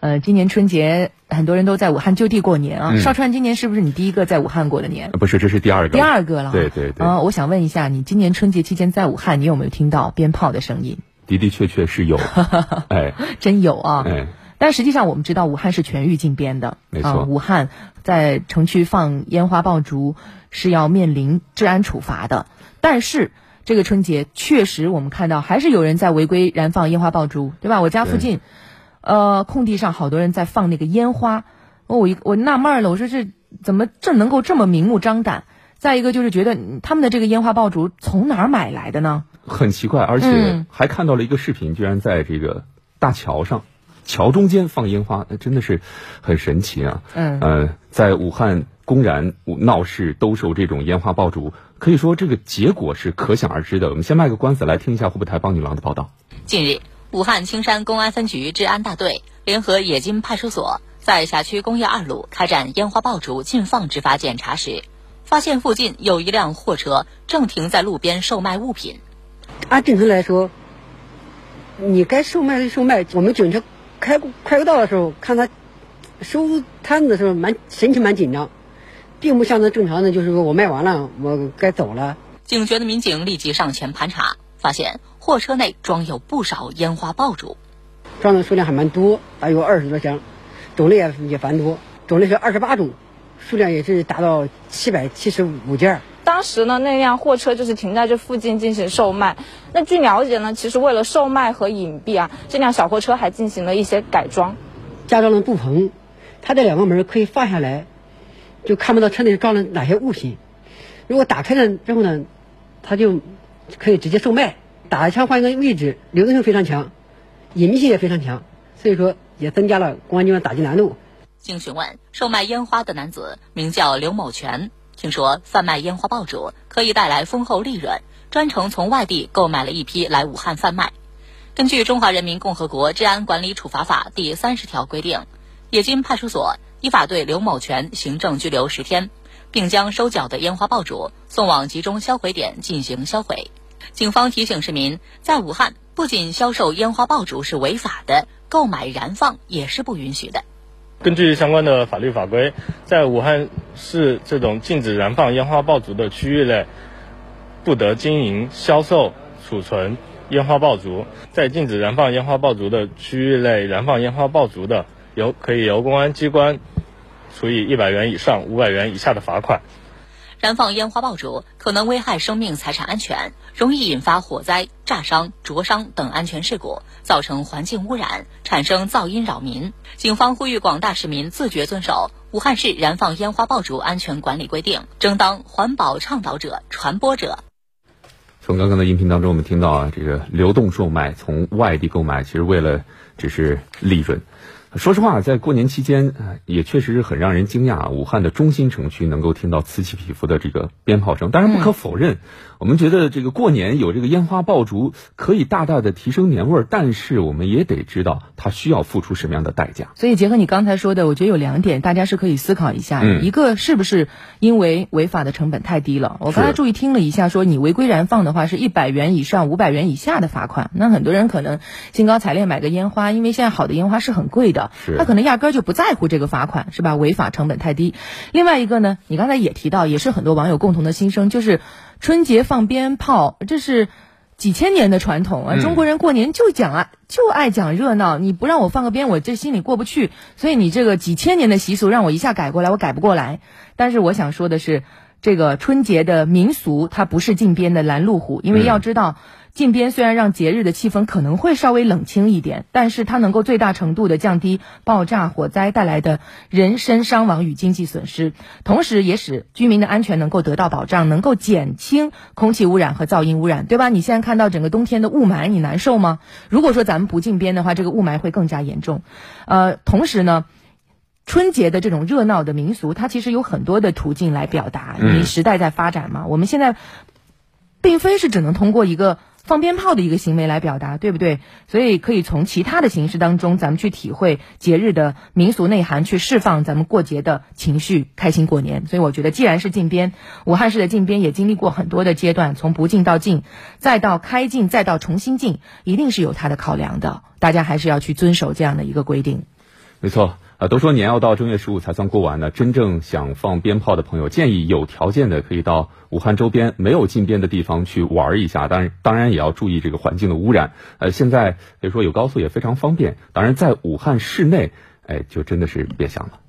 呃，今年春节很多人都在武汉就地过年啊。少川，今年是不是你第一个在武汉过的年？不是，这是第二个。第二个了。对对对。啊，我想问一下，你今年春节期间在武汉，你有没有听到鞭炮的声音？的的确确是有。哎，真有啊。哎。但实际上，我们知道武汉是全域禁鞭的。没错。武汉在城区放烟花爆竹是要面临治安处罚的。但是这个春节确实，我们看到还是有人在违规燃放烟花爆竹，对吧？我家附近。呃，空地上好多人在放那个烟花，我一我纳闷了，我说这怎么这能够这么明目张胆？再一个就是觉得他们的这个烟花爆竹从哪儿买来的呢？很奇怪，而且还看到了一个视频，居然在这个大桥上，桥中间放烟花，那真的是很神奇啊！嗯，呃，在武汉公然闹事兜售这种烟花爆竹，可以说这个结果是可想而知的。我们先卖个关子，来听一下湖北台帮女郎的报道。近日。武汉青山公安分局治安大队联合冶金派出所，在辖区工业二路开展烟花爆竹禁放执法检查时，发现附近有一辆货车正停在路边售卖物品。按正常来说，你该售卖的售卖。我们警车开快过道的时候，看他收摊子的时候，蛮神情蛮紧张，并不像那正常的，就是说我卖完了，我该走了。警觉的民警立即上前盘查，发现。货车内装有不少烟花爆竹，装的数量还蛮多，大约二十多箱，种类也也繁多，种类是二十八种，数量也是达到七百七十五件。当时呢，那辆货车就是停在这附近进行售卖。那据了解呢，其实为了售卖和隐蔽啊，这辆小货车还进行了一些改装，加装了布棚，它这两个门可以放下来，就看不到车内装了哪些物品。如果打开了之后呢，它就可以直接售卖。打一枪换一个位置，流动性非常强，隐蔽性也非常强，所以说也增加了公安机关打击难度。经询问，售卖烟花的男子名叫刘某全，听说贩卖烟花爆竹可以带来丰厚利润，专程从外地购买了一批来武汉贩卖。根据《中华人民共和国治安管理处罚法》第三十条规定，冶金派出所依法对刘某全行政拘留十天，并将收缴的烟花爆竹送往集中销毁点进行销毁。警方提醒市民，在武汉不仅销售烟花爆竹是违法的，购买燃放也是不允许的。根据相关的法律法规，在武汉市这种禁止燃放烟花爆竹的区域内，不得经营、销售、储存烟花爆竹。在禁止燃放烟花爆竹的区域内燃放烟花爆竹的，由可以由公安机关处以一百元以上五百元以下的罚款。燃放烟花爆竹可能危害生命财产安全，容易引发火灾、炸伤、灼伤等安全事故，造成环境污染，产生噪音扰民。警方呼吁广大市民自觉遵守武汉市燃放烟花爆竹安全管理规定，争当环保倡导者、传播者。从刚刚的音频当中，我们听到啊，这个流动售卖，从外地购买，其实为了只是利润。说实话，在过年期间，也确实是很让人惊讶。武汉的中心城区能够听到此起彼伏的这个鞭炮声，当然不可否认。我们觉得这个过年有这个烟花爆竹可以大大的提升年味儿，但是我们也得知道它需要付出什么样的代价。所以结合你刚才说的，我觉得有两点大家是可以思考一下：嗯一个是不是因为违法的成本太低了？我刚才注意听了一下，说你违规燃放的话是一百元以上五百元以下的罚款。那很多人可能兴高采烈买个烟花，因为现在好的烟花是很贵的，他可能压根儿就不在乎这个罚款，是吧？违法成本太低。另外一个呢，你刚才也提到，也是很多网友共同的心声，就是。春节放鞭炮，这是几千年的传统啊！中国人过年就讲啊，就爱讲热闹。你不让我放个鞭，我这心里过不去。所以你这个几千年的习俗，让我一下改过来，我改不过来。但是我想说的是，这个春节的民俗，它不是禁鞭的拦路虎，因为要知道。禁鞭虽然让节日的气氛可能会稍微冷清一点，但是它能够最大程度的降低爆炸、火灾带来的人身伤亡与经济损失，同时也使居民的安全能够得到保障，能够减轻空气污染和噪音污染，对吧？你现在看到整个冬天的雾霾，你难受吗？如果说咱们不禁鞭的话，这个雾霾会更加严重。呃，同时呢，春节的这种热闹的民俗，它其实有很多的途径来表达，因为时代在发展嘛。我们现在并非是只能通过一个。放鞭炮的一个行为来表达，对不对？所以可以从其他的形式当中，咱们去体会节日的民俗内涵，去释放咱们过节的情绪，开心过年。所以我觉得，既然是禁鞭，武汉市的禁鞭也经历过很多的阶段，从不禁到禁，再到开禁，再到重新禁，一定是有它的考量的。大家还是要去遵守这样的一个规定。没错，啊，都说年要到正月十五才算过完呢。真正想放鞭炮的朋友，建议有条件的可以到武汉周边没有禁鞭的地方去玩一下。当然，当然也要注意这个环境的污染。呃，现在可以说有高速也非常方便。当然，在武汉市内，哎，就真的是别想了。